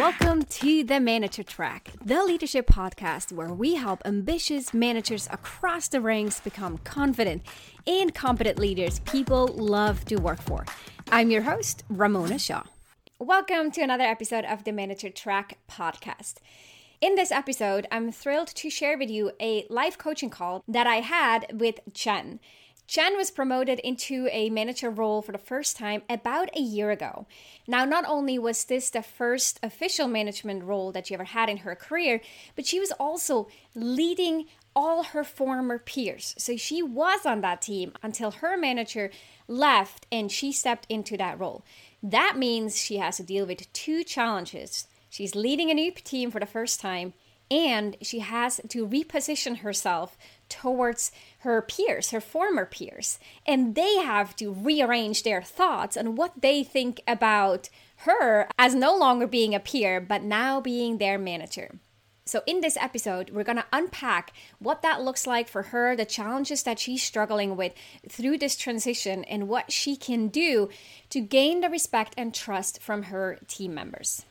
Welcome to the Manager Track, the leadership podcast where we help ambitious managers across the ranks become confident and competent leaders people love to work for. I'm your host, Ramona Shaw. Welcome to another episode of the Manager Track podcast. In this episode, I'm thrilled to share with you a life coaching call that I had with Jen. Jen was promoted into a manager role for the first time about a year ago. Now, not only was this the first official management role that she ever had in her career, but she was also leading all her former peers. So she was on that team until her manager left and she stepped into that role. That means she has to deal with two challenges. She's leading a new team for the first time and she has to reposition herself towards her peers, her former peers, and they have to rearrange their thoughts on what they think about her as no longer being a peer, but now being their manager. So, in this episode, we're going to unpack what that looks like for her, the challenges that she's struggling with through this transition, and what she can do to gain the respect and trust from her team members.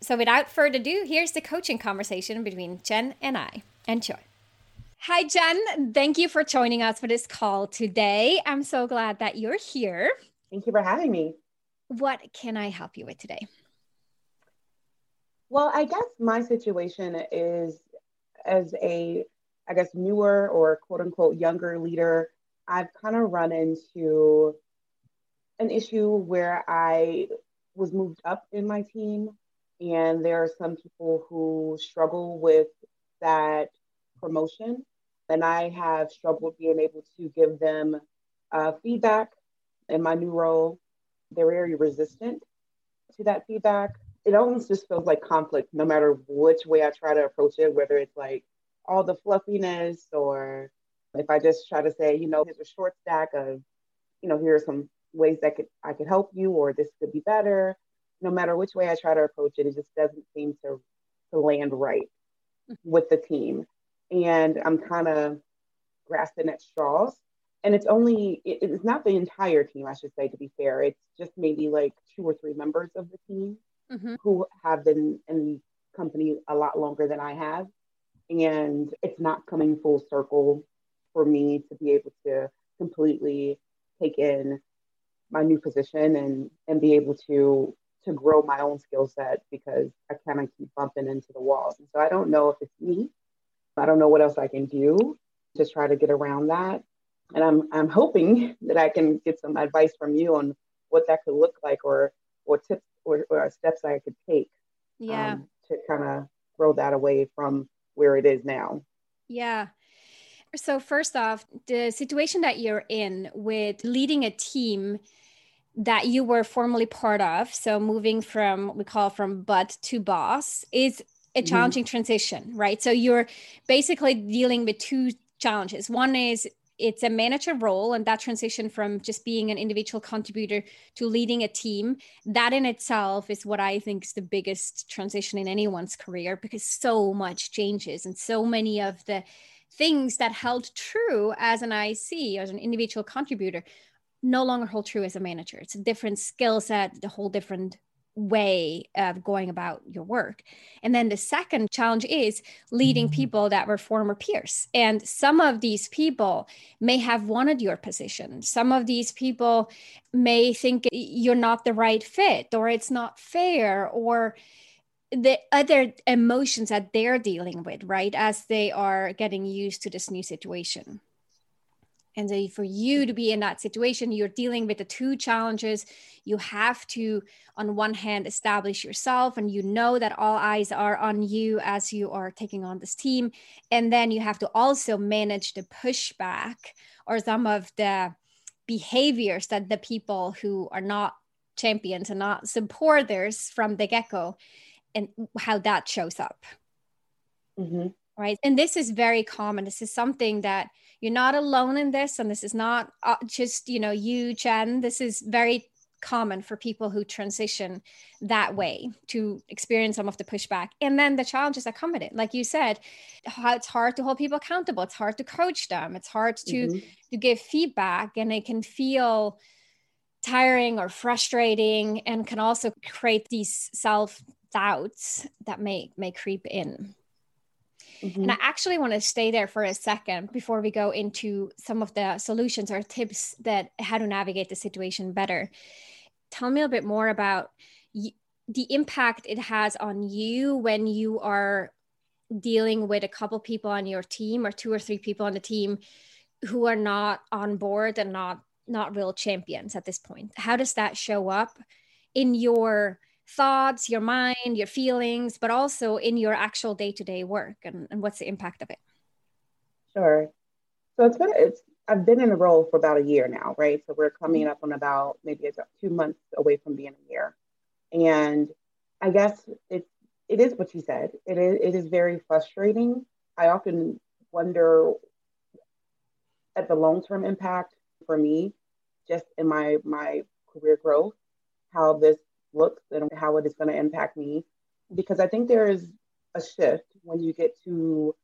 So, without further ado, here's the coaching conversation between Jen and I. Enjoy. Hi, Jen. Thank you for joining us for this call today. I'm so glad that you're here. Thank you for having me. What can I help you with today? Well, I guess my situation is as a, I guess, newer or quote unquote younger leader, I've kind of run into an issue where I was moved up in my team and there are some people who struggle with that promotion. And I have struggled being able to give them uh, feedback in my new role. They're very resistant to that feedback. It almost just feels like conflict no matter which way I try to approach it, whether it's like all the fluffiness or if I just try to say, you know, here's a short stack of, you know, here are some ways that could I could help you or this could be better no matter which way I try to approach it, it just doesn't seem to, to land right mm-hmm. with the team. And I'm kind of grasping at straws. And it's only, it, it's not the entire team, I should say, to be fair. It's just maybe like two or three members of the team mm-hmm. who have been in the company a lot longer than I have. And it's not coming full circle for me to be able to completely take in my new position and and be able to to grow my own skill set because I kind of keep bumping into the walls. And so I don't know if it's me. I don't know what else I can do to try to get around that. And I'm I'm hoping that I can get some advice from you on what that could look like or or tips or, or steps I could take yeah. Um, to kind of grow that away from where it is now. Yeah. So first off, the situation that you're in with leading a team that you were formerly part of so moving from we call from bud to boss is a mm-hmm. challenging mm-hmm. transition right so you're basically dealing with two challenges one is it's a manager role and that transition from just being an individual contributor to leading a team that in itself is what i think is the biggest transition in anyone's career because so much changes and so many of the things that held true as an ic as an individual contributor no longer hold true as a manager. It's a different skill set, a whole different way of going about your work. And then the second challenge is leading mm-hmm. people that were former peers. And some of these people may have wanted your position. Some of these people may think you're not the right fit or it's not fair or the other emotions that they're dealing with, right? As they are getting used to this new situation. And so for you to be in that situation, you're dealing with the two challenges. You have to, on one hand, establish yourself, and you know that all eyes are on you as you are taking on this team. And then you have to also manage the pushback or some of the behaviors that the people who are not champions and not supporters from the get go and how that shows up. Mm-hmm. Right. And this is very common. This is something that you're not alone in this and this is not uh, just you know you jen. This is very common for people who transition that way to experience some of the pushback. And then the challenges that come with it. Like you said it's hard to hold people accountable. It's hard to coach them. It's hard to mm-hmm. to give feedback and it can feel tiring or frustrating and can also create these self doubts that may may creep in mm-hmm. and i actually want to stay there for a second before we go into some of the solutions or tips that how to navigate the situation better tell me a bit more about y- the impact it has on you when you are dealing with a couple people on your team or two or three people on the team who are not on board and not not real champions at this point how does that show up in your thoughts your mind your feelings but also in your actual day-to-day work and, and what's the impact of it? Sure. So it's been it's i've been in the role for about a year now right? So we're coming mm-hmm. up on about maybe about two months away from being a year. And i guess it, it is what you said. It is it is very frustrating. I often wonder at the long-term impact for me just in my my career growth how this looks and how it is going to impact me. Because i think there is a shift when you get to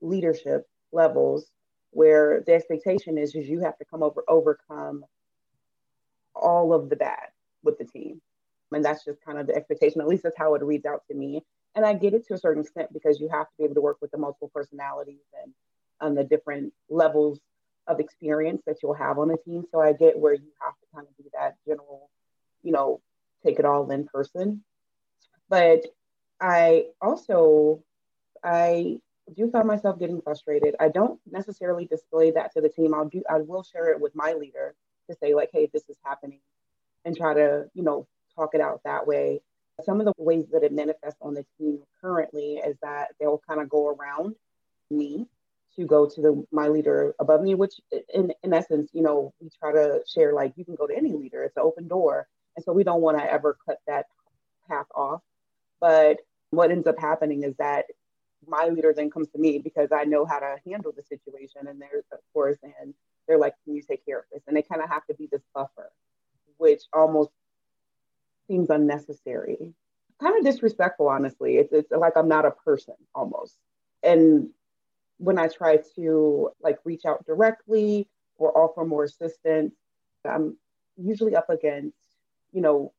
leadership levels where the expectation is, is you have to come over overcome all of the bad with the team. And that's just kind of the expectation. At least that's how it reads out to me. And i get it to a certain extent because you have to be able to work with the multiple personalities and on the different levels of experience that you'll have on a team. So I get where you have to kind of be that general, you know, take it all in person. But I also I do find myself getting frustrated. I don't necessarily display that to the team. I'll do I will share it with my leader to say like, hey, this is happening and try to, you know, talk it out that way. Some of the ways that it manifests on the team currently is that they'll kind of go around me to go to the my leader above me, which in, in essence, you know, we try to share like you can go to any leader, it's an open door. And so we don't want to ever cut that path off. But what ends up happening is that my leader then comes to me because I know how to handle the situation. And there's of course, and they're like, Can you take care of this? And they kind of have to be this buffer, which almost seems unnecessary. Kind of disrespectful, honestly. It's it's like I'm not a person almost. And when I try to like reach out directly or offer more assistance, I'm usually up against, you know,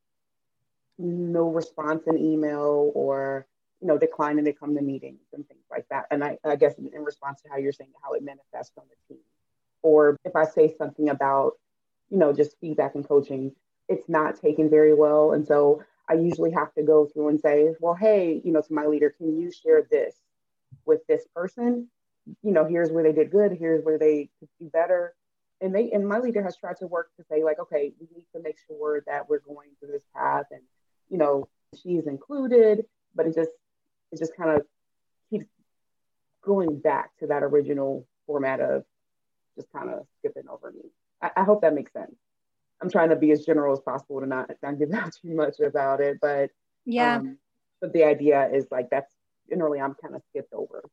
no response in email or, you know, declining to come to meetings and things like that. And I, I guess in, response to how you're saying how it manifests on the team. Or if I say something about, you know, just feedback and coaching, it's not taken very well. And so I usually have to go through and say, well, hey, you know, to my leader, can you share this with this person? you know, here's where they did good, here's where they could do better. And they and my leader has tried to work to say, like, okay, we need to make sure that we're going through this path and, you know, she's included, but it just it just kind of keeps going back to that original format of just kind of skipping over me. I, I hope that makes sense. I'm trying to be as general as possible to not, not give out too much about it, but yeah. Um, but the idea is like that's generally I'm kind of skipped over.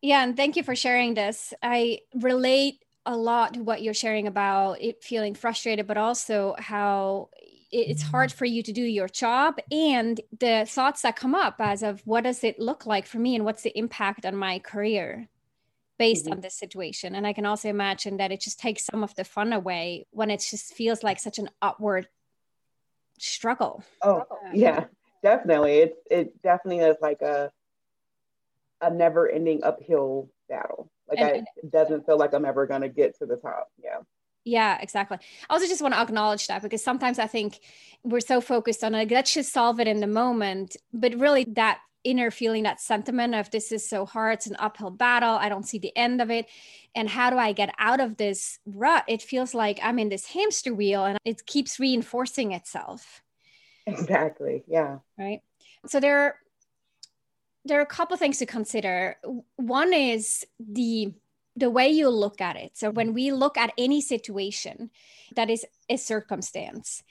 Yeah, and thank you for sharing this. I relate a lot what you're sharing about it feeling frustrated, but also how it's hard mm-hmm. for you to do your job and the thoughts that come up as of what does it look like for me and what's the impact on my career based mm-hmm. on this situation and i can also imagine that it just takes some of the fun away when it just feels like such an upward struggle oh yeah definitely it it definitely is like a a never ending uphill battle. Like and, I, it doesn't feel like I'm ever going to get to the top. Yeah. Yeah, exactly. I also just want to acknowledge that because sometimes I think we're so focused on like let's just solve it in the moment, but really that inner feeling, that sentiment of this is so hard, it's an uphill battle, I don't see the end of it, and how do I get out of this rut? It feels like I'm in this hamster wheel and it keeps reinforcing itself. Exactly. Yeah. Right. So there there are a couple things to consider. One is the the way you look at it. So when we look at any situation that is a circumstance,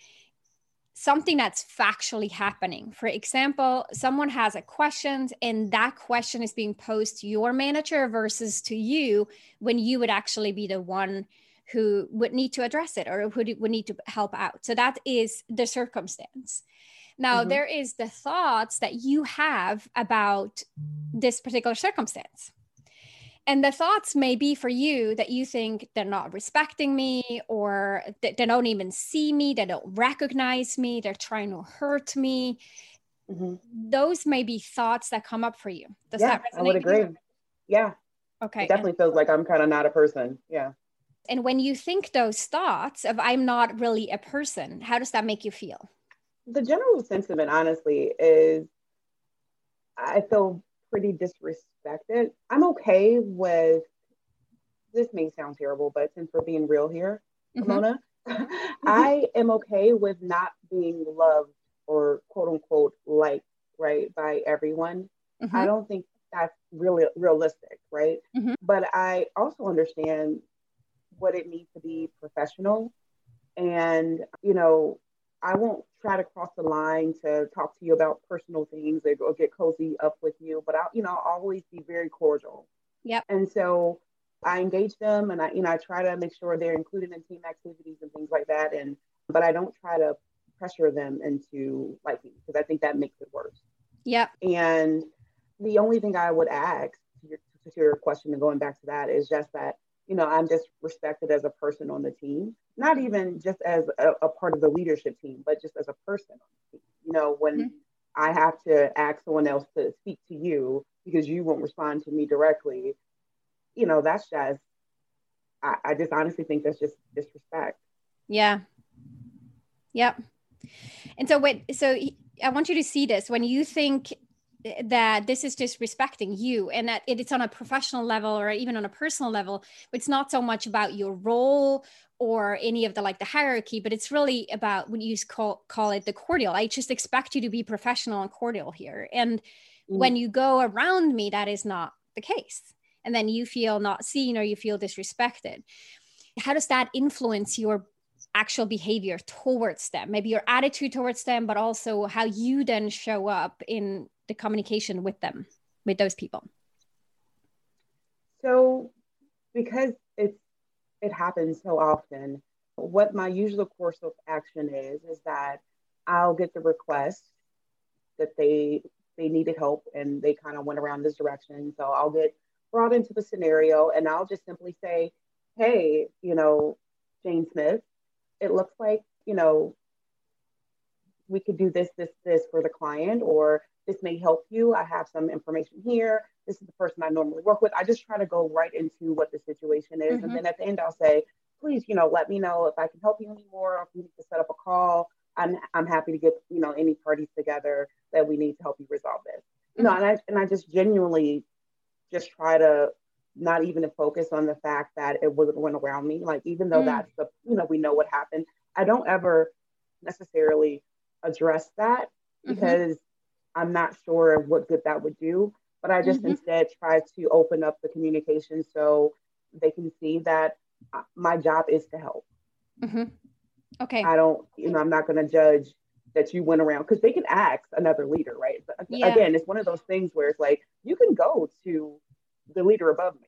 something that's factually happening. For example, someone has a question and that question is being posed to your manager versus to you when you would actually be the one who would need to address it or who would need to help out. So that is the circumstance. Now, mm-hmm. there is the thoughts that you have about this particular circumstance. And the thoughts may be for you that you think they're not respecting me or that they don't even see me, they don't recognize me, they're trying to hurt me. mm-hmm. those may be thoughts that come up for you. Does yeah, that resonate? I would agree. Yeah. Okay. It definitely feels like I'm kind of not a person. Yeah. And when you think those thoughts of I'm not really a person, how does that make you feel? The general sentiment, honestly, is I feel pretty disrespected. I'm okay with this may sound terrible, but since we're being real here, mm-hmm. Mona, I am okay with not being loved or quote unquote liked, right, by everyone. Mm-hmm. I don't think that's really realistic, right? Mm-hmm. But I also understand what it means to be professional. And, you know, I won't try to cross the line to talk to you about personal things or, get cozy up with you, but I'll, you know, I'll always be very cordial. Yep. And so I engage them and I, you know, I try to make sure they're included in team activities and things like that. And, but I don't try to pressure them into liking because I think that makes it worse. Yep. And the only thing I would ask to your, to your question and going back to that is just that, you know, I'm just respected as a person on the team, not even just as a, a part of the leadership team, but just as a person on the team. You know, when mm-hmm. I have to ask someone else to speak to you because you won't respond to me directly, you know, that's just, I, I just honestly think that's just disrespect. Yeah. Yep. And so, wait, so I want you to see this when you think that this is just respecting you and that it's on a professional level or even on a personal level it's not so much about your role or any of the like the hierarchy but it's really about what you call call it the cordial. I just expect you to be professional and cordial here. And mm. when you go around me that is not the case. And then you feel not seen or you feel disrespected. How does that influence your actual behavior towards them? Maybe your attitude towards them but also how you then show up in the communication with them, with those people? So, because it's it happens so often, what my usual course of action is is that I'll get the request that they they needed help and they kind of went around this direction. So I'll get brought into the scenario and I'll just simply say, hey, you know, Jane Smith, it looks like, you know, we could do this, this, this for the client, or this may help you. I have some information here. This is the person I normally work with. I just try to go right into what the situation is. Mm-hmm. And then at the end, I'll say, please, you know, let me know if I can help you anymore, or if you need to set up a call. I'm, I'm happy to get, you know, any parties together that we need to help you resolve this. You know, and I, and I just genuinely just try to not even to focus on the fact that it wasn't going around me. Like, even though mm. that's the, you know, we know what happened, I don't ever necessarily address that mm-hmm. because mm-hmm. I'm not sure of what good that would do. But I just mm-hmm. instead try to open up the communication so they can see that uh, my job is to help. Mm-hmm. Okay. I don't, you know, I'm not going to judge that you went around because they can ask another leader, right? But yeah. again, it's one of those things where it's like you can go to the leader above me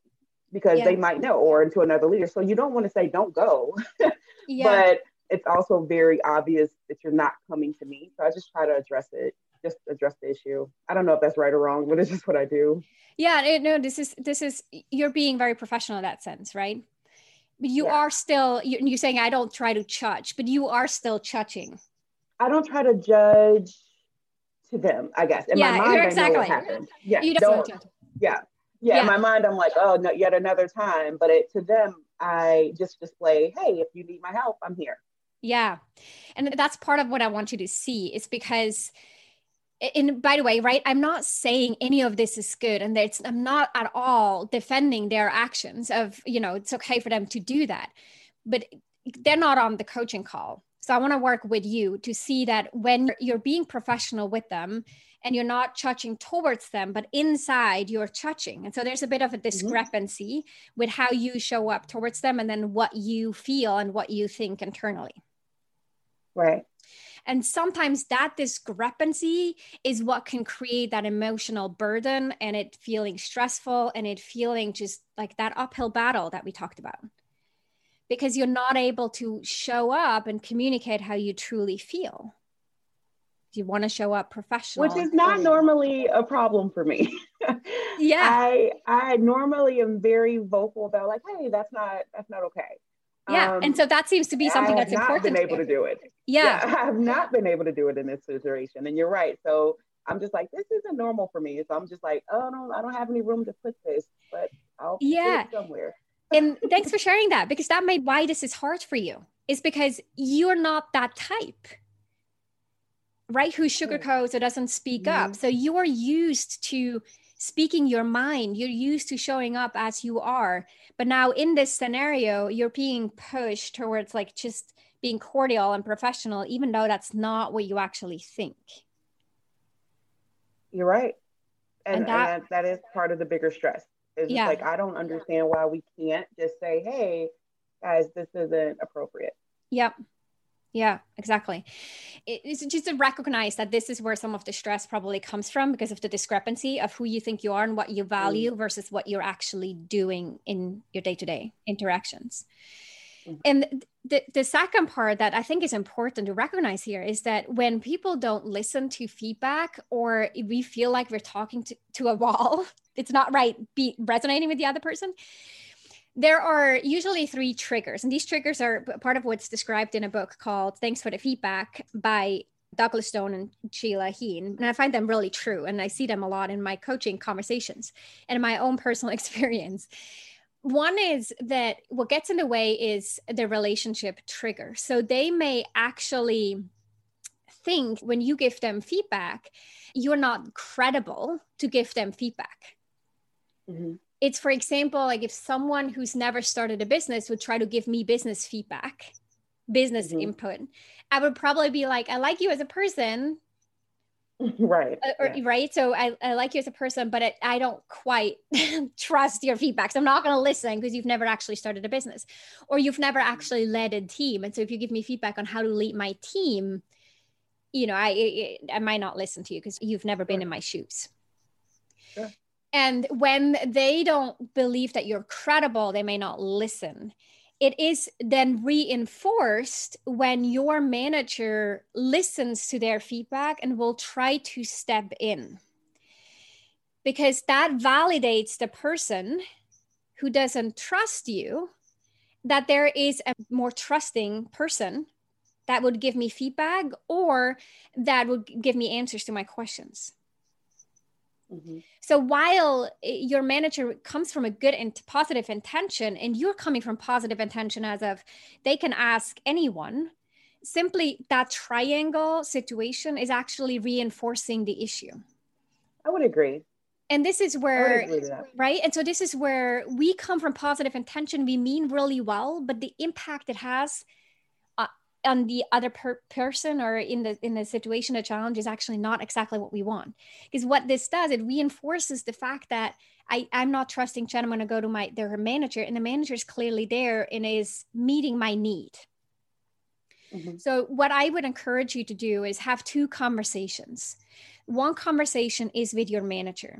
because yeah. they might know, or to another leader. So you don't want to say don't go, yeah. but it's also very obvious that you're not coming to me. So I just try to address it, just address the issue. I don't know if that's right or wrong, but it's just what I do. Yeah, eh, no, this is this is you're being very professional in that sense, right? But you yeah. are still you're saying I don't try to judge, but you are still judging. I don't try to judge to them, I guess. In yeah, my mind, exactly. I know what happened. Yeah, you don't, don't yeah. yeah. Yeah, in my mind, I'm like, oh, no, yet another time. But it, to them, I just display, hey, if you need my help, I'm here. Yeah. And that's part of what I want you to see is because and by the way, right, I'm not saying any of this is good and it's I'm not at all defending their actions of, you know, it's okay for them to do that. But they're not on the coaching call. So I want to work with you to see that when you're being professional with them and you're not touching towards them, but inside you're touching. And so there's a bit of a mm-hmm. discrepancy mm-hmm. with how you show up towards them and then what you feel and what you think internally. Right. And sometimes that discrepancy is what can create that emotional burden and it feeling stressful and it feeling just like that uphill battle that we talked about. Because you're not able to show up and communicate how you truly feel. You want to show up professional. Which is not normally a problem for me. yeah. I I normally am very vocal about like, hey, that's not that's not okay. Yeah, um, and so that seems to be something that's important. I have not Been able to do it. Yeah. yeah, I have not been able to do it in this situation, and you're right. So I'm just like, this isn't normal for me. So I'm just like, oh no, I don't have any room to put this, but I'll yeah. put it somewhere. and thanks for sharing that because that made why this is hard for you is because you're not that type right who sugarcoats or doesn't speak mm-hmm. up so you're used to speaking your mind you're used to showing up as you are but now in this scenario you're being pushed towards like just being cordial and professional even though that's not what you actually think you're right and, and, that, and that is part of the bigger stress it's yeah. like I don't understand why we can't just say, "Hey, guys, this isn't appropriate." Yep. Yeah, exactly. It's just to recognize that this is where some of the stress probably comes from because of the discrepancy of who you think you are and what you value mm. versus what you're actually doing in your day to day interactions. Mm. And the, the second part that I think is important to recognize here is that when people don't listen to feedback or we feel like we're talking to, to a wall, it's not right be resonating with the other person there are usually three triggers and these triggers are part of what's described in a book called thanks for the feedback by douglas stone and sheila heen and i find them really true and i see them a lot in my coaching conversations and my own personal experience. One is that what gets in the way is the relationship trigger. So they may actually think when you give them feedback you're not credible to give them feedback. Mm-hmm. It's, for example, like if someone who's never started a business would try to give me business feedback, business mm-hmm. input, I would probably be like, I like you as a person. Right. Uh, or, yeah. Right. So I, I like you as a person, but it, I don't quite trust your feedback. So I'm not going to listen because you've never actually started a business or you've never mm-hmm. actually led a team. And so if you give me feedback on how to lead my team, you know, I, I, I might not listen to you because you've never been in my shoes. Sure. And when they don't believe that you're credible, they may not listen. It is then reinforced when your manager listens to their feedback and will try to step in. Because that validates the person who doesn't trust you that there is a more trusting person that would give me feedback or that would give me answers to my questions. Mm-hmm. So while your manager comes from a good and positive intention, and you're coming from positive intention as of they can ask anyone, simply that triangle situation is actually reinforcing the issue. I would agree. And this is where, right? And so this is where we come from positive intention. We mean really well, but the impact it has on the other per- person or in the in the situation a challenge is actually not exactly what we want. Because what this does it reinforces the fact that I, i'm not trusting Jen i'm going to go to my their manager and the manager is clearly there and is meeting my need. Mm-hmm. so what i would encourage you to do is have two conversations. One conversation is with your manager.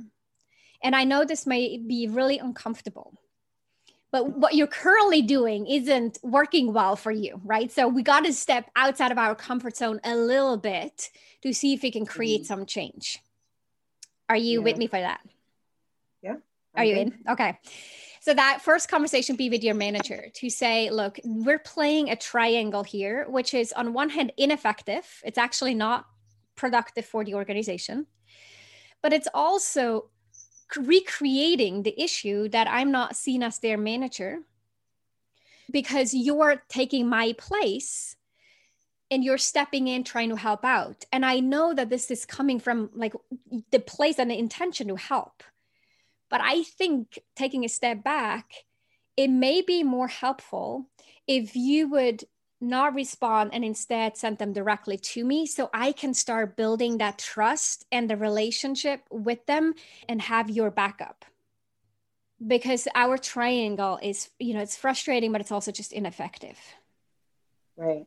And i know this may be really uncomfortable but what you're currently doing isn't working well for you, right? So we got to step outside of our comfort zone a little bit to see if we can create mm-hmm. some change. Are you yeah. with me for that? Yeah. Are you in? Okay. So that first conversation be with your manager to say, look, we're playing a triangle here, which is on one hand ineffective. It's actually not productive for the organization, but it's also recreating the issue that I'm not seen as their manager because you're taking my place and you're stepping in trying to help out. And I know that this is coming from like the place and the intention to help. But I think taking a step back, it may be more helpful if you would not respond and instead send them directly to me so I can start building that trust and the relationship with them and have your backup. Because our triangle is, you know, it's frustrating, but it's also just ineffective. Right.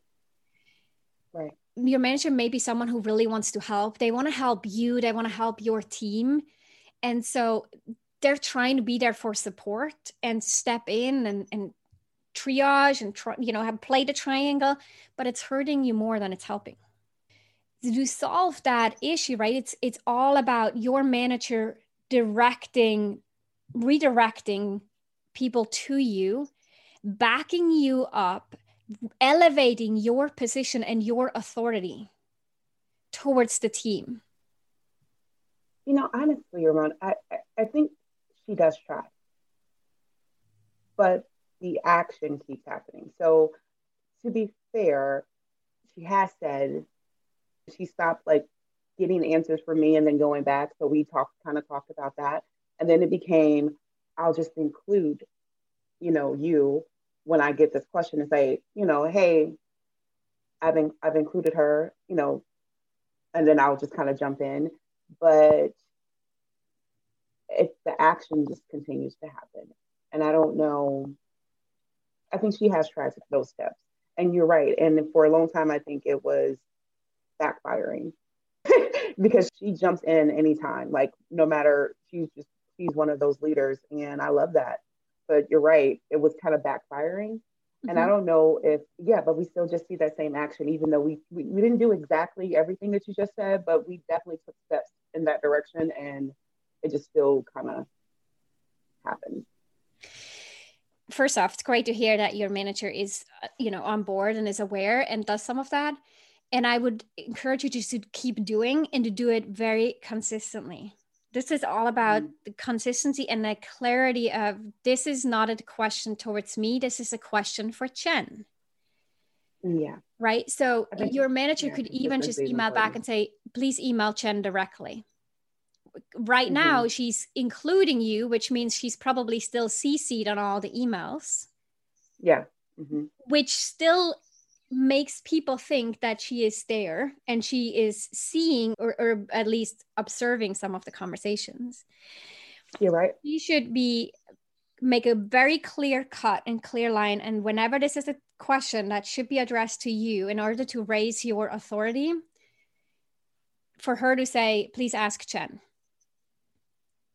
Right. Your manager may be someone who really wants to help. They want to help you, they want to help your team. And so they're trying to be there for support and step in and, and triage and you know have played a triangle but it's hurting you more than it's helping. To solve that issue right? It's it's all about your manager directing redirecting people to you backing you up elevating your position and your authority towards the team. You know, honestly, Ramon, I, I think she does try. But the action keeps happening. So to be fair, she has said she stopped like getting answers from me and then going back. So we talked kind of talked about that. And then it became, I'll just include, you know, you when I get this question and say, you know, hey, I've in, I've included her, you know, and then I'll just kind of jump in. But if the action just continues to happen. And I don't know. I think she has tried those steps. And you're right. And for a long time, I think it was backfiring because she jumps in anytime. Like no matter she's just she's one of those leaders, and I love that. But you're right, it was kind of backfiring. Mm-hmm. And I mm-hmm. don't know if yeah, but we still just see that same action, even though we, we we didn't do exactly everything that you just said, but we definitely took steps in that direction, and it just still kind of happened first off, it's great to hear that your manager is, uh, you know, on board and is aware and does some of that. And i would encourage you to keep doing and to do it very consistently. This is all about mm. the consistency and the clarity of this is not a question towards me. This is a question for Jen. Yeah. Right? So your manager yeah, could even just email back and say please email Jen directly right mm-hmm. now she's including you which means she's probably still cc'd on all the emails. Yeah. Mm-hmm. which still makes people think that she is there and she is seeing or, or at least observing some of the conversations. You're right. You should be make a very clear cut and clear line. And whenever this is a question that should be addressed to you in order to raise your authority for her to say please ask Jen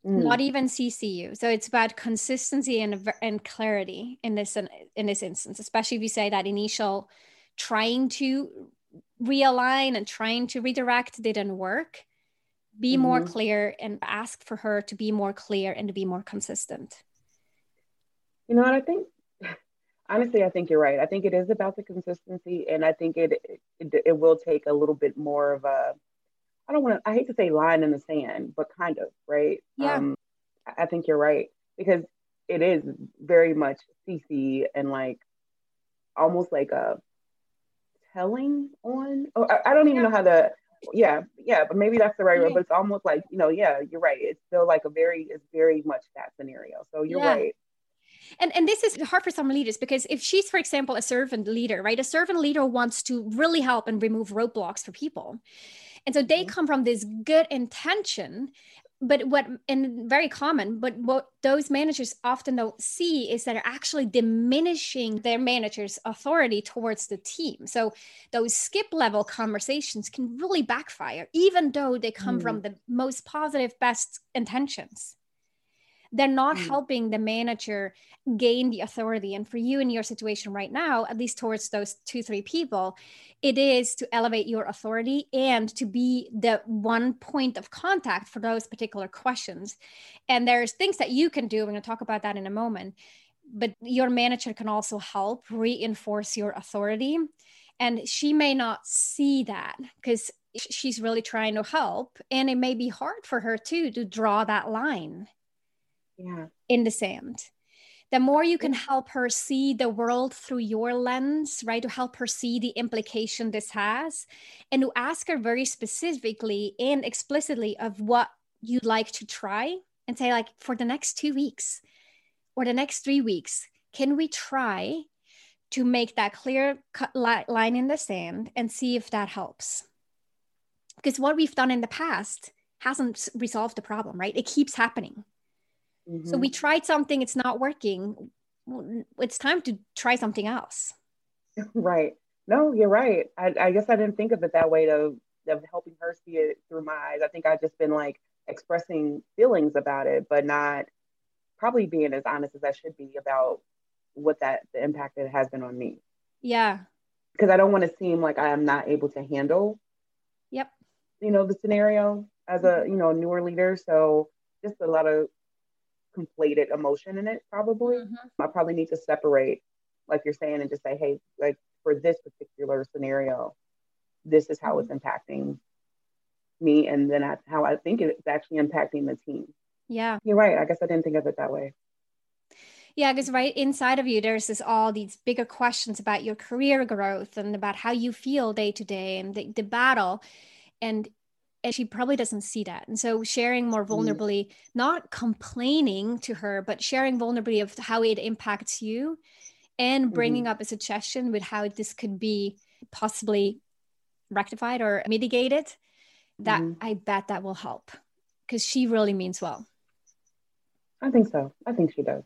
mm. not even cc you. so it's about consistency and, and clarity in this in this instance especially if you say that initial trying to realign and trying to redirect didn't work be mm-hmm. more clear and ask for her to be more clear and to be more consistent you know what i think honestly i think you're right i think it is about the consistency and i think it it, it will take a little bit more of a i don't want to i hate to say line in the sand but kind of right yeah um, i think you're right because it is very much cc and like almost like a telling on. Oh, I, I don't even yeah. know how to. Yeah, yeah, but maybe that's the right word. But it's almost like you know, yeah, you're right. It's still like a very, it's very much that scenario. So you're yeah. right. And, and this is hard for some leaders because if she's, for example, a servant leader, right? A servant leader wants to really help and remove roadblocks for people. And so they mm-hmm. come from this good intention, but what and very common but what those managers often don't see is that they're actually diminishing their manager's authority towards the team so those skip level conversations can really backfire even though they come mm. from the most positive best intentions they're not mm. helping the manager gain the authority. And for you in your situation right now at least towards those two three people it is to elevate your authority and to be the one point of contact for those particular questions. And there's things that you can do we're going to talk about that in a moment but your manager can also help reinforce your authority. And she may not see that because she's really trying to help and it may be hard for her too to draw that line yeah. in the sand the more you can help her see the world through your lens, right? To help her see the implication this has, and to ask her very specifically and explicitly of what you'd like to try, and say, like, for the next two weeks or the next three weeks, can we try to make that clear cut line in the sand and see if that helps? Because what we've done in the past hasn't resolved the problem, right? It keeps happening. Mm-hmm. So we mm-hmm. tried something, it's not working. It's time to try something else. Right. No, you're right. I, I guess I didn't think of it that way of, of helping her see it through my eyes. I think I've just been like expressing feelings about it, but not probably being as honest as I should be about what that the impact it has been on me. Yeah. Because I don't want to seem like I am not able to handle. Yep. You know the scenario as a you know newer leader, so just a lot of conflated emotion in it probably mm-hmm. i probably need to separate like you're saying and just say hey like for this particular scenario this is how mm-hmm. it's impacting me and then that's how I think it's actually impacting the team. Yeah. You're right. I guess I didn't think of it that way. Yeah, because right inside of you, there's this all these bigger questions about your career growth and about how you feel day to day and the, the battle. And and she probably doesn't see that. And so sharing more mm. vulnerably, mm. not complaining to her, but sharing vulnerably of how it impacts you and bringing mm-hmm. up a suggestion with how this could be possibly rectified or mitigated, that mm-hmm. I bet that will help because she really means well. I think so. I think she does.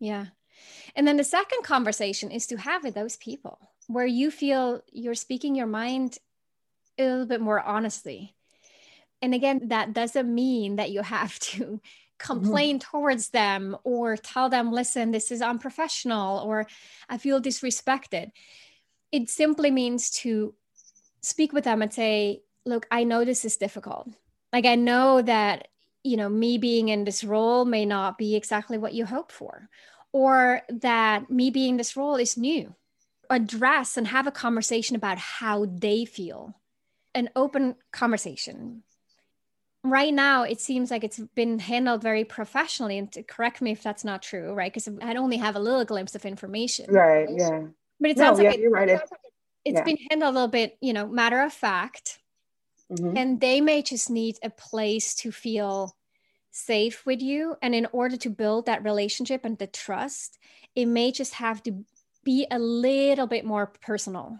Yeah. And then the second conversation is to have with those people where you feel you're speaking your mind a little bit more honestly. And again, that doesn't mean that you have to complain mm-hmm. towards them or tell them, listen, this is unprofessional or I feel disrespected. It simply means to speak with them and say, look, I know this is difficult. Like, I know that you know me being in this role may not be exactly what you hope for or that me being this role is new address and have a conversation about how they feel an open conversation right now it seems like it's been handled very professionally and to correct me if that's not true right because i only have a little glimpse of information right yeah but it sounds no, like yeah, it, you're right. it's, it's yeah. been handled a little bit you know matter of fact mm-hmm. and they may just need a place to feel safe with you and in order to build that relationship and the trust it may just have to be a little bit more personal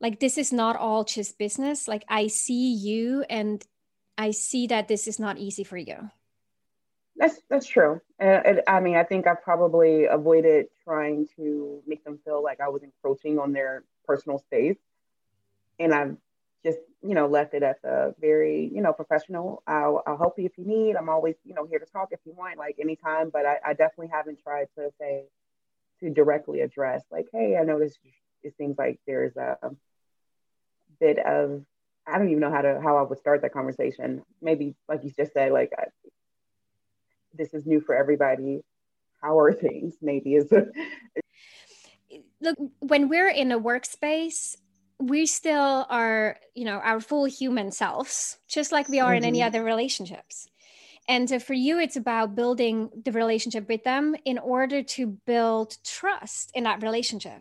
like this is not all just business like i see you and i see that this is not easy for you. That's that's true. Uh, i mean i think i probably avoided trying to make them feel like i was encroaching on their personal space. And i've just you know left it at the very you know professional. I'll, I'll help you if you need. I'm always you know here to talk if you want like anytime. But I, I definitely haven't tried to say to directly address like hey i this it seems like there's a bit of i don't even know how to how i would start that conversation maybe like you just said like I, this is new for everybody how are things maybe is look when we're in a workspace we still are, you know, our full human selves, just like we are mm-hmm. in any mm-hmm. other relationships. And so for you, it's about building the relationship with them in order to build trust in that relationship.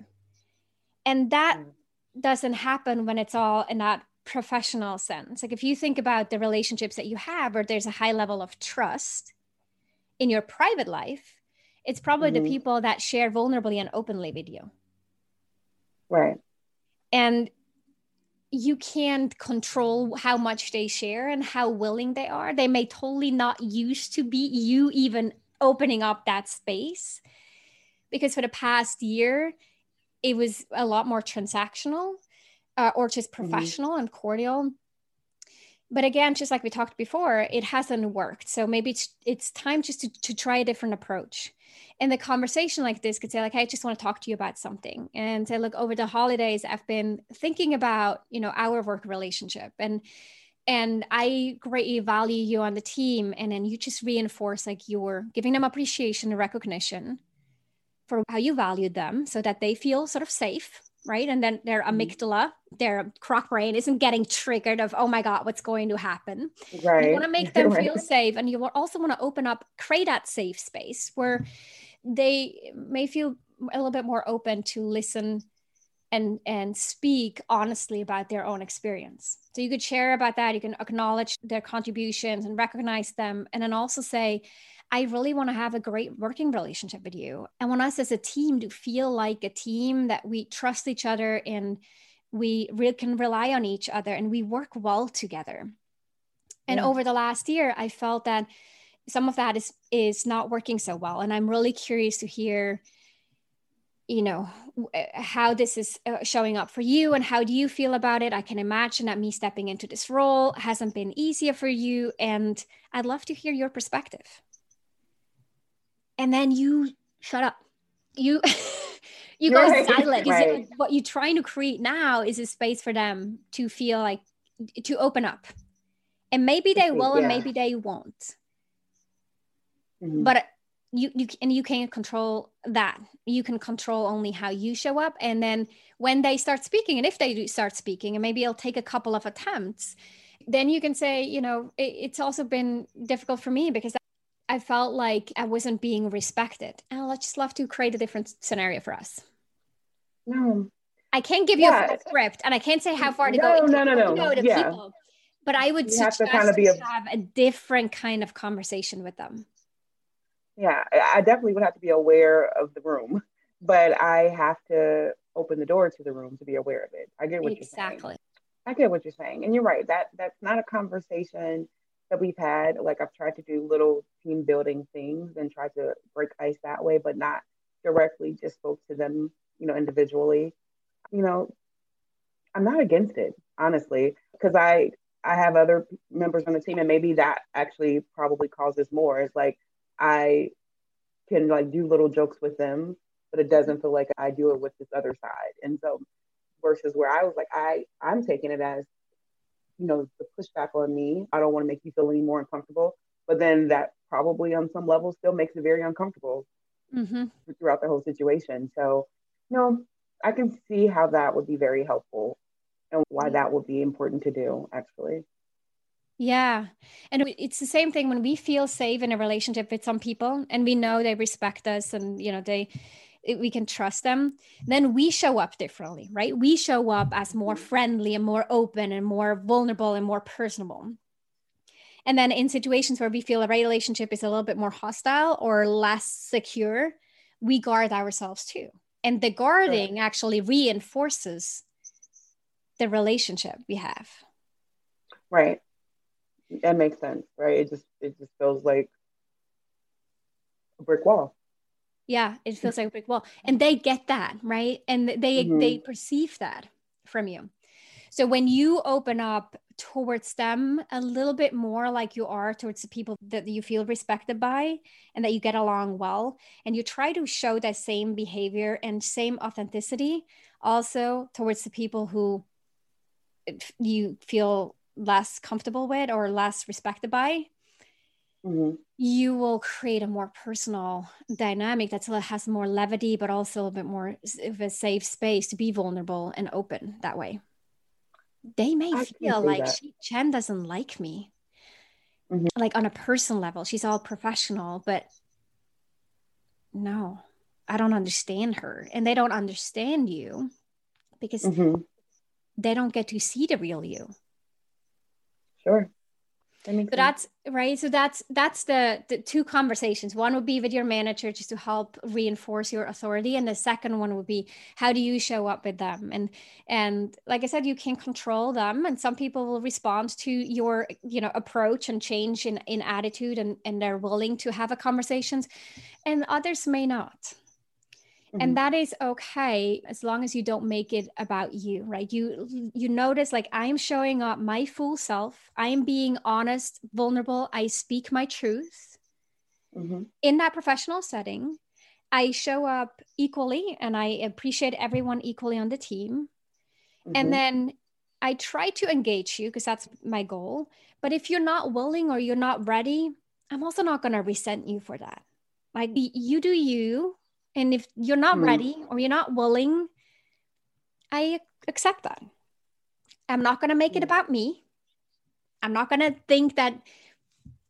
And that mm. doesn't happen when it's all in that professional sense. Like if you think about the relationships that you have, or there's a high level of trust in your private life, it's probably mm-hmm. the people that share vulnerably and openly with you. Right and you can't control how much they share and how willing they are. They may totally not used to be you even opening up that space because for the past year, it was a lot more transactional uh, or just mm-hmm. professional mm-hmm. and cordial. But again, just like we talked before, it hasn't worked. So maybe it's, it's time just to, to try a different approach and the conversation like this could say like hey, i just want to talk to you about something and say look over the holidays i've been thinking about you know our work relationship and and i greatly value you on the team and then you just reinforce like you're giving them appreciation and recognition for how you valued them so that they feel sort of safe right and then their mm-hmm. amygdala their croc brain isn't getting triggered of oh my god what's going to happen right you want to make them right. feel safe and you also want to open up create that safe space where they may feel a little bit more open to listen and and speak honestly about their own experience so you could share about that you can acknowledge their contributions and recognize them and then also say i really want to have a great working relationship with you. I want us as a team to feel like a team that we trust each other and we re- can rely on each other and we work well together. And yeah. over the last year i felt that some of that is is not working so well. And i'm really curious to hear you know how this is uh, showing up for you and how do you feel about it? I can imagine that me stepping into this role hasn't been easier for you and i'd love to hear your perspective and then you shut up you you go right. silent right. what you're trying to create now is a space for them to feel like to open up and maybe they will yeah. and maybe they won't mm-hmm. but you you and you can't control that you can control only how you show up and then when they start speaking and if they do start speaking and maybe it'll take a couple of attempts then you can say, you know, it, it's also been difficult for me because I felt like I wasn't being respected. And I'd just love to create a different scenario for us. No. I can't give you yeah. a script and I can't say how far to no, go. No, no, no, no. yeah. People. But I would you suggest have to, kind of be a, have a different kind of conversation with them. Yeah, I definitely would have to be aware of the room, but I have to open the door to the room to be aware of it. I get what exactly. you're saying. Exactly. I get what you're saying. And you're right. That that's not a conversation that we've had. Like I've tried to do little team building things and try to break ice that way, but not directly just spoke to them, you know, individually. You know, I'm not against it, honestly, because I I have other members on the team and maybe that actually probably causes more. It's like I can like do little jokes with them, but it doesn't feel like I do it with this other side. And so versus where I was like, I, I'm taking it as, you know, the pushback on me. I don't want to make you feel any more uncomfortable. But then that probably on some level still makes it very uncomfortable mm-hmm. throughout the whole situation. So, you know, I can see how that would be very helpful and why that would be important to do, actually. Yeah. And it's the same thing when we feel safe in a relationship with some people and we know they respect us and, you know, they, we can trust them then we show up differently right? We show up as more mm-hmm. friendly and more open and more vulnerable and more personable. And then in situations where we feel a relationship is a little bit more hostile or less secure we guard ourselves too. And the guarding actually reinforces the relationship we have. Right. That makes sense right? It just it just feels like a brick wall yeah it feels like a brick wall. And they get that right? And they mm-hmm. they perceive that from you. So when you open up towards them a little bit more like you are towards the people that you feel respected by and that you get along well and you try to show that same behavior and same authenticity also towards the people who you feel less comfortable with or less respected by mm-hmm. you will create a more personal dynamic that has more levity, but also a bit more of a safe space to be vulnerable and open that way. They may I feel like she, Jen doesn't like me, mm-hmm. like on a personal level. She's all professional, but no, I don't understand her. And they don't understand you because mm-hmm. they don't get to see the real you. Sure that so sense. that's right? So that's that's the the two conversations. One would be with your manager just to help reinforce your authority and the second one would be how do you show up with them? And and like i said you can control them and some people will respond to your you know approach and change in in attitude and and they're willing to have a conversations and others may not Mm-hmm. and that is okay as long as you don't make it about you right? You you notice like i'm showing up my full self. I'm being honest vulnerable. I speak my truth. Mm-hmm. in that professional setting i show up equally and i appreciate everyone equally on the team. Mm-hmm. and then i try to engage you because that's my goal. But if you're not willing or you're not ready i'm also not going to resent you for that. Like you do you and if you're not mm. ready or you're not willing, I accept that. I'm not going to make it hmm. about me. I'm not going to think that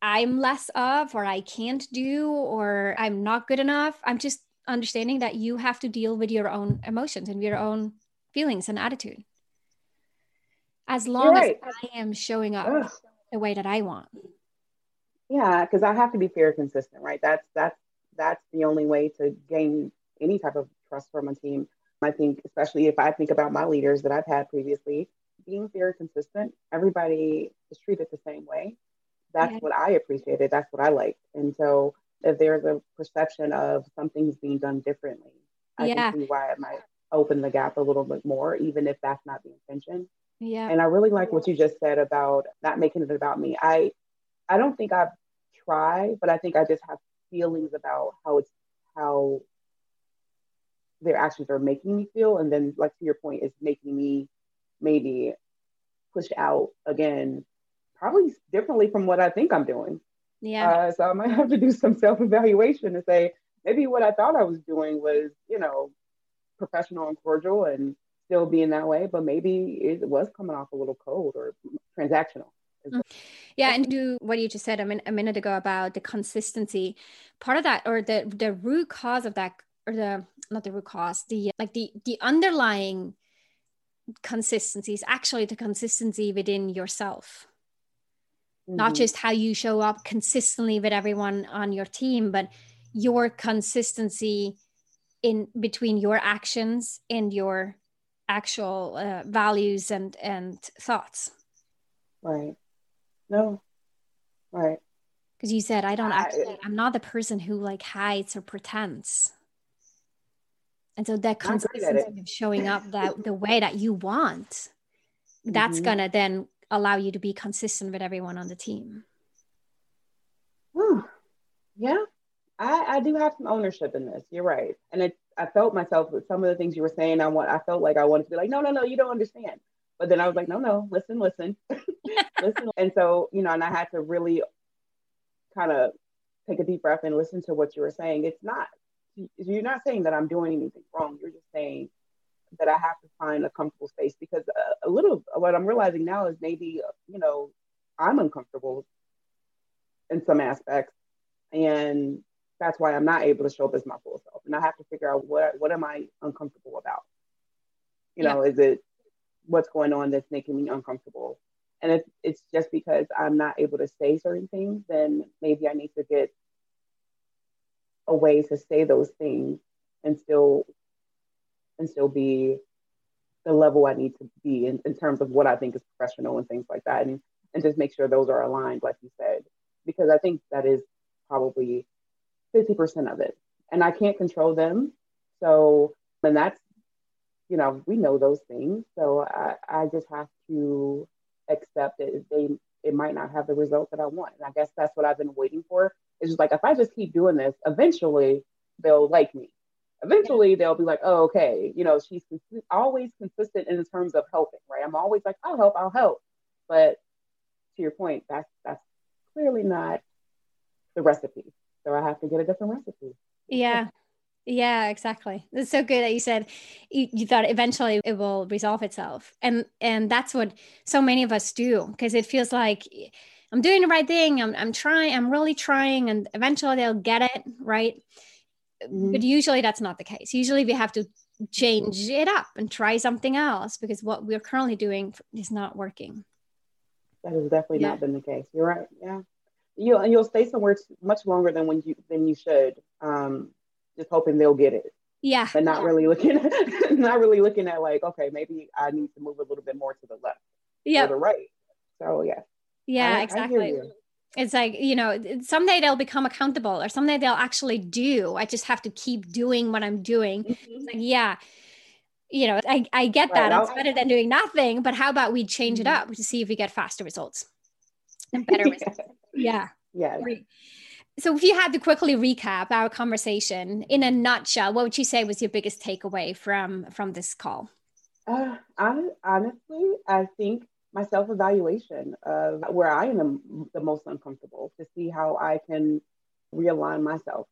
I'm less of or I can't do or I'm not good enough. I'm just understanding that you have to deal with your own emotions and your own feelings and attitude. As long right. as I am showing up Ugh. the way that I want. Yeah, because I have to be fair consistent, right? That's that's that's the only way to gain any type of trust from a team. I think, especially if I think about my leaders that I've had previously, being very consistent, everybody is treated the same way. That's yeah. what I appreciated. That's what I liked. And so if there's a perception of something's being done differently, I yeah. can see why it might open the gap a little bit more, even if that's not the intention. Yeah. And I really like what you just said about not making it about me. I I don't think I've tried, but I think I just have feelings about how it's how their actions are making me feel. And then like to your point is making me maybe push out again probably differently from what i think i'm doing. Yeah. Uh, so i might have to do some self-evaluation and say maybe what i thought i was doing was you know professional and cordial and still being that way but maybe it was coming off a little cold or transactional Mm-hmm. Yeah, and do what you just said a, min- a minute ago about the consistency. Part of that, or the the root cause of that, or the not the root cause, the like the the underlying consistency is actually the consistency within yourself. Mm-hmm. Not just how you show up consistently with everyone on your team, but your consistency in between your actions and your actual uh, values and and thoughts. Right. No. Right. Because you said I don't actually. I'm not the person who like hides or pretends. And so that consistency of showing up that the way that you want, that's mm-hmm. gonna then allow you to be consistent with everyone on the team. Whew. Yeah, I, I do have some ownership in this. You're right, and it. I felt myself with some of the things you were saying. I want. I felt like I wanted to be like, no, no, no, you don't understand. But then I was like, no, no, listen, listen, listen. And so you know, and I had to really kind of take a deep breath and listen to what you were saying. It's not you're not saying that I'm doing anything wrong. You're just saying that I have to find a comfortable space because a, a little what I'm realizing now is maybe you know I'm uncomfortable in some aspects, and that's why I'm not able to show up as my full self. And I have to figure out what what am I uncomfortable about. You know, yeah. is it what's going on that's making me uncomfortable? And if it's just because I'm not able to say certain things, then maybe I need to get a way to say those things and still and still be the level I need to be in, in terms of what I think is professional and things like that. And and just make sure those are aligned, like you said, because I think that is probably 50% of it. And I can't control them. So, and that's, you know, we know those things. So I, I just have to accept that they, it might not have the result that I want. And I guess that's what I've been waiting for it's just like if I just keep doing this, eventually they'll like me. Eventually they'll be like, oh, okay, you know, she's cons- always consistent in terms of helping, right? I'm always like, I'll help, I'll help. But to your point, that's that's clearly not the recipe. So I have to get a different recipe. Yeah. Yeah, exactly. It's so good that you said you, you, thought eventually it will resolve itself. And and that's what so many of us do because it feels like I'm doing the right thing. I'm, I'm trying, I'm really trying, and eventually they'll get it, right? Mm-hmm. But usually that's not the case. Usually we have to change it up and try something else because what we're currently doing is not working. That has definitely yeah. not been the case. You're right. Yeah. You you'll stay somewhere much longer than when you than you should. Um, just hoping they'll get it. Yeah. But not yeah. really looking at, not really looking at like, okay, maybe I need to move a little bit more to the left. Yeah. Or the right. So yeah. Yeah, I, exactly. I it's like, you know, someday they'll become accountable or someday they'll actually do. I just have to keep doing what I'm doing. Mm-hmm. like, yeah, you know, I, I get that. Right, it's better than doing nothing. But how about we change mm-hmm. it up to see if we get faster results and better results? Yeah. Yeah. So, if you had to quickly recap our conversation in a nutshell, what would you say was your biggest takeaway from from this call? Uh, I, honestly, I think my self evaluation of where I am the most uncomfortable to see how I can realign myself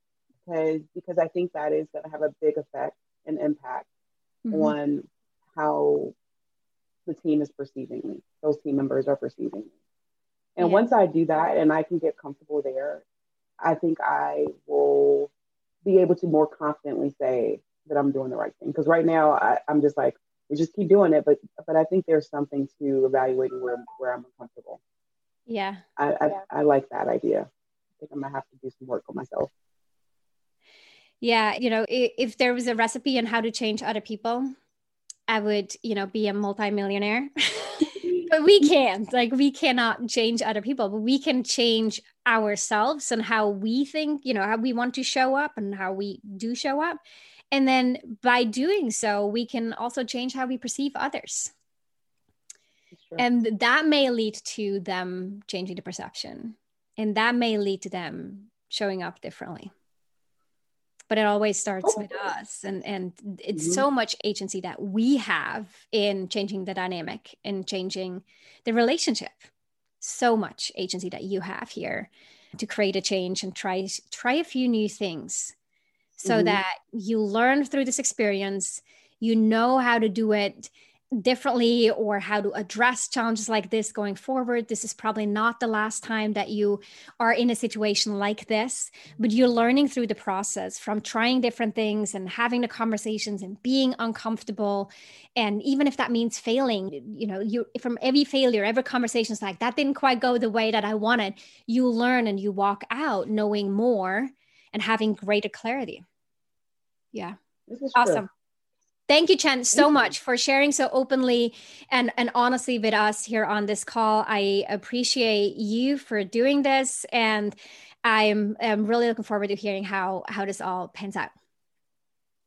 because because I think that is going to have a big effect and impact mm-hmm. on how the team is perceiving me. Those team members are perceiving me. And yeah. once I do that and I can get comfortable there, I think I will be able to more confidently say that I'm doing the right thing. Because right now I, I'm just like, we just keep doing it. But but I think there's something to evaluating where where I'm uncomfortable. Yeah. I I, yeah. I like that idea. I think I'm gonna have to do some work on myself. Yeah, you know, if, if there was a recipe on how to change other people, I would, you know, be a multimillionaire. but we can't. Like we cannot change other people, but we can change ourselves and how we think, you know, how we want to show up and how we do show up. And then by doing so, we can also change how we perceive others. And that may lead to them changing the perception. And that may lead to them showing up differently. But it always starts oh. with us. And, and it's mm-hmm. so much agency that we have in changing the dynamic and changing the relationship. So much agency that you have here to create a change and try try a few new things so mm-hmm. that you learn through this experience you know how to do it differently or how to address challenges like this going forward. This is probably not the last time that you are in a situation like this, but you're learning through the process from trying different things and having the conversations and being uncomfortable. And even if that means failing, you know, you from every failure, every conversation is like that didn't quite go the way that I wanted. You learn and you walk out knowing more and having greater clarity. Yeah. awesome. True. Thank you, Jen, so much for sharing so openly and, and honestly with us here on this call. I appreciate you for doing this, and I'm, I'm really looking forward to hearing how, how this all pans out.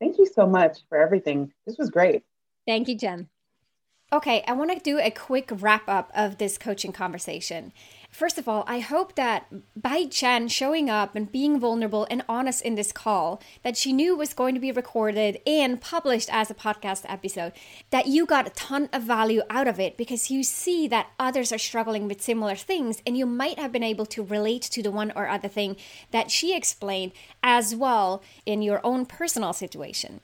Thank you so much for everything. This was great. Thank you, Jen. Okay, I want to do a quick wrap up of this coaching conversation. First of all, I hope that by Jen showing up and being vulnerable and honest in this call, that she knew was going to be recorded and published as a podcast episode, that you got a ton of value out of it because you see that others are struggling with similar things and you might have been able to relate to the one or other thing that she explained as well in your own personal situation.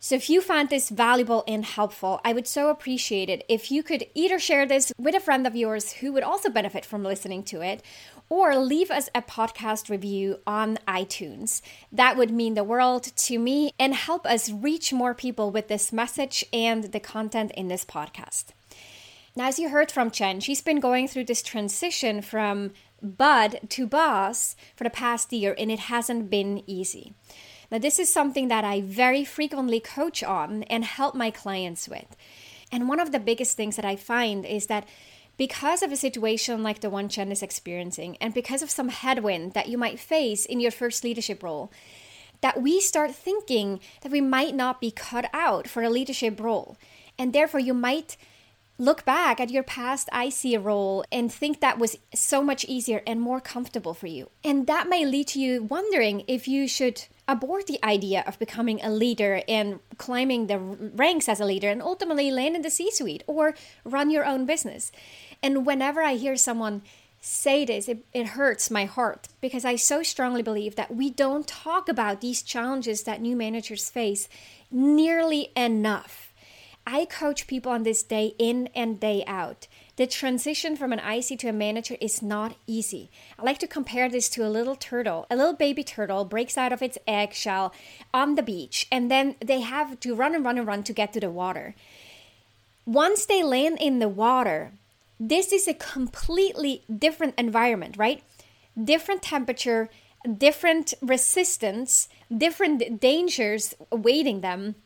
So, if you found this valuable and helpful, I would so appreciate it if you could either share this with a friend of yours who would also benefit from listening to it, or leave us a podcast review on iTunes. That would mean the world to me and help us reach more people with this message and the content in this podcast. Now, as you heard from Jen, she's been going through this transition from bud to boss for the past year, and it hasn't been easy. Now, this is something that I very frequently coach on and help my clients with. And one of the biggest things that I find is that because of a situation like the one Jen is experiencing, and because of some headwind that you might face in your first leadership role, that we start thinking that we might not be cut out for a leadership role. And therefore, you might look back at your past IC role and think that was so much easier and more comfortable for you. And that may lead to you wondering if you should abort the idea of becoming a leader and climbing the ranks as a leader and ultimately land in the C suite or run your own business. And whenever I hear someone say this, it, it hurts my heart because I so strongly believe that we don't talk about these challenges that new managers face nearly enough I coach people on this day in and day out. The transition from an IC to a manager is not easy. I like to compare this to a little turtle. A little baby turtle breaks out of its eggshell on the beach, and then they have to run and run and run to get to the water. Once they land in the water, this is a completely different environment, right? Different temperature, different resistance, different dangers awaiting them.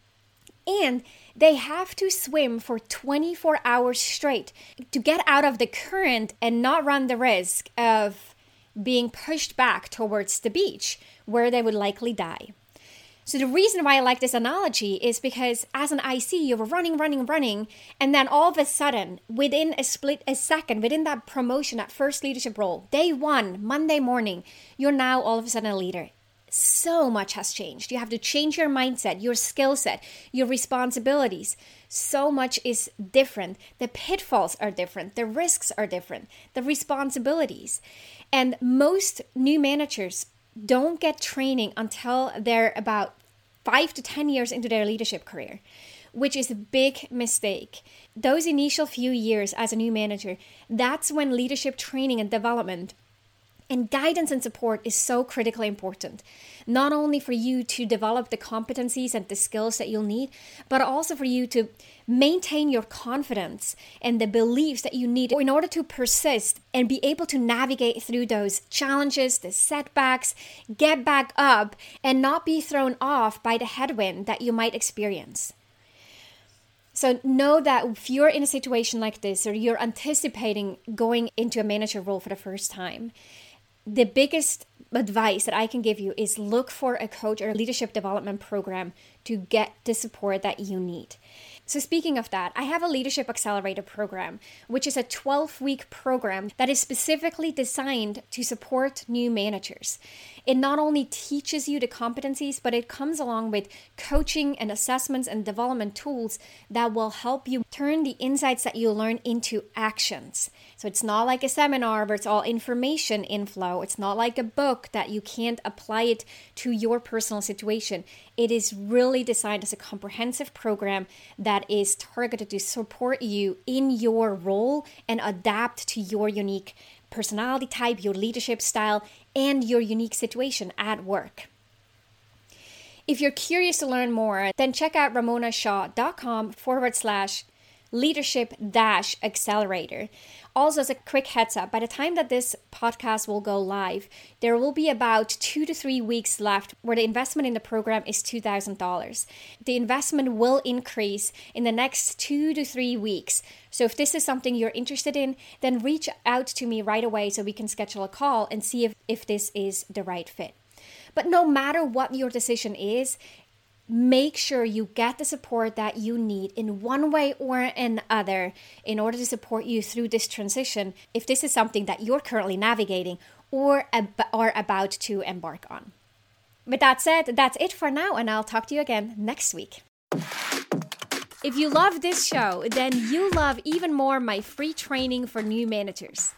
And they have to swim for 24 hours straight to get out of the current and not run the risk of being pushed back towards the beach where they would likely die. So, the reason why I like this analogy is because as an IC, you were running, running, running, and then all of a sudden, within a split a second, within that promotion, that first leadership role, day one, Monday morning, you're now all of a sudden a leader so much has changed. You have to change your mindset, your skill set, your responsibilities. So much is different. The pitfalls are different, the risks are different, the responsibilities. And most new managers don't get training until they're about five to 10 years into their leadership career, which is a big mistake. Those initial few years as a new manager, that's when leadership training and development and guidance and support is so critically important, not only for you to develop the competencies and the skills that you'll need, but also for you to maintain your confidence and the beliefs that you need in order to persist and be able to navigate through those challenges, the setbacks, get back up, and not be thrown off by the headwind that you might experience. So know that if you're in a situation like this or you're anticipating going into a manager role for the first time, the biggest advice that I can give you is look for a coach or a leadership development program to get the support that you need. So, speaking of that, I have a Leadership Accelerator program, which is a 12 week program that is specifically designed to support new managers. It not only teaches you the competencies, but it comes along with coaching and assessments and development tools that will help you turn the insights that you learn into actions. So it's not like a seminar where it's all information inflow. It's not like a book that you can't apply it to your personal situation. It is really designed as a comprehensive program that is targeted to support you in your role and adapt to your unique personality type, your leadership style, and your unique situation at work. If you're curious to learn more, then check out ramonashaw.com forward slash leadership dash accelerator. Also, as a quick heads up, by the time that this podcast will go live, there will be about two to three weeks left where the investment in the program is $2,000. The investment will increase in the next two to three weeks. So, if this is something you're interested in, then reach out to me right away so we can schedule a call and see if, if this is the right fit. But no matter what your decision is, make sure you get the support that you need in one way or another in order to support you through this transition if this is something that you're currently navigating or ab- are about to embark on. With that said, that's it for now, and I'll talk to you again next week. If you love this show, then you love even more my free training for new managers.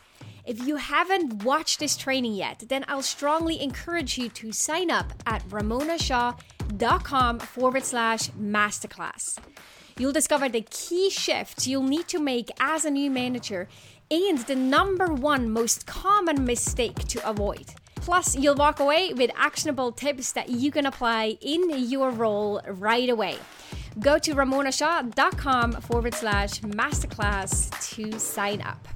If you haven't watched this training yet, then I'll strongly encourage you to sign up at ramonashaw.com forward slash masterclass. You'll discover the key shifts you'll need to make as a new manager and the number one most common mistake to avoid. Plus, you'll walk away with actionable tips that you can apply in your role right away. Go to ramonashaw.com forward slash masterclass to sign up.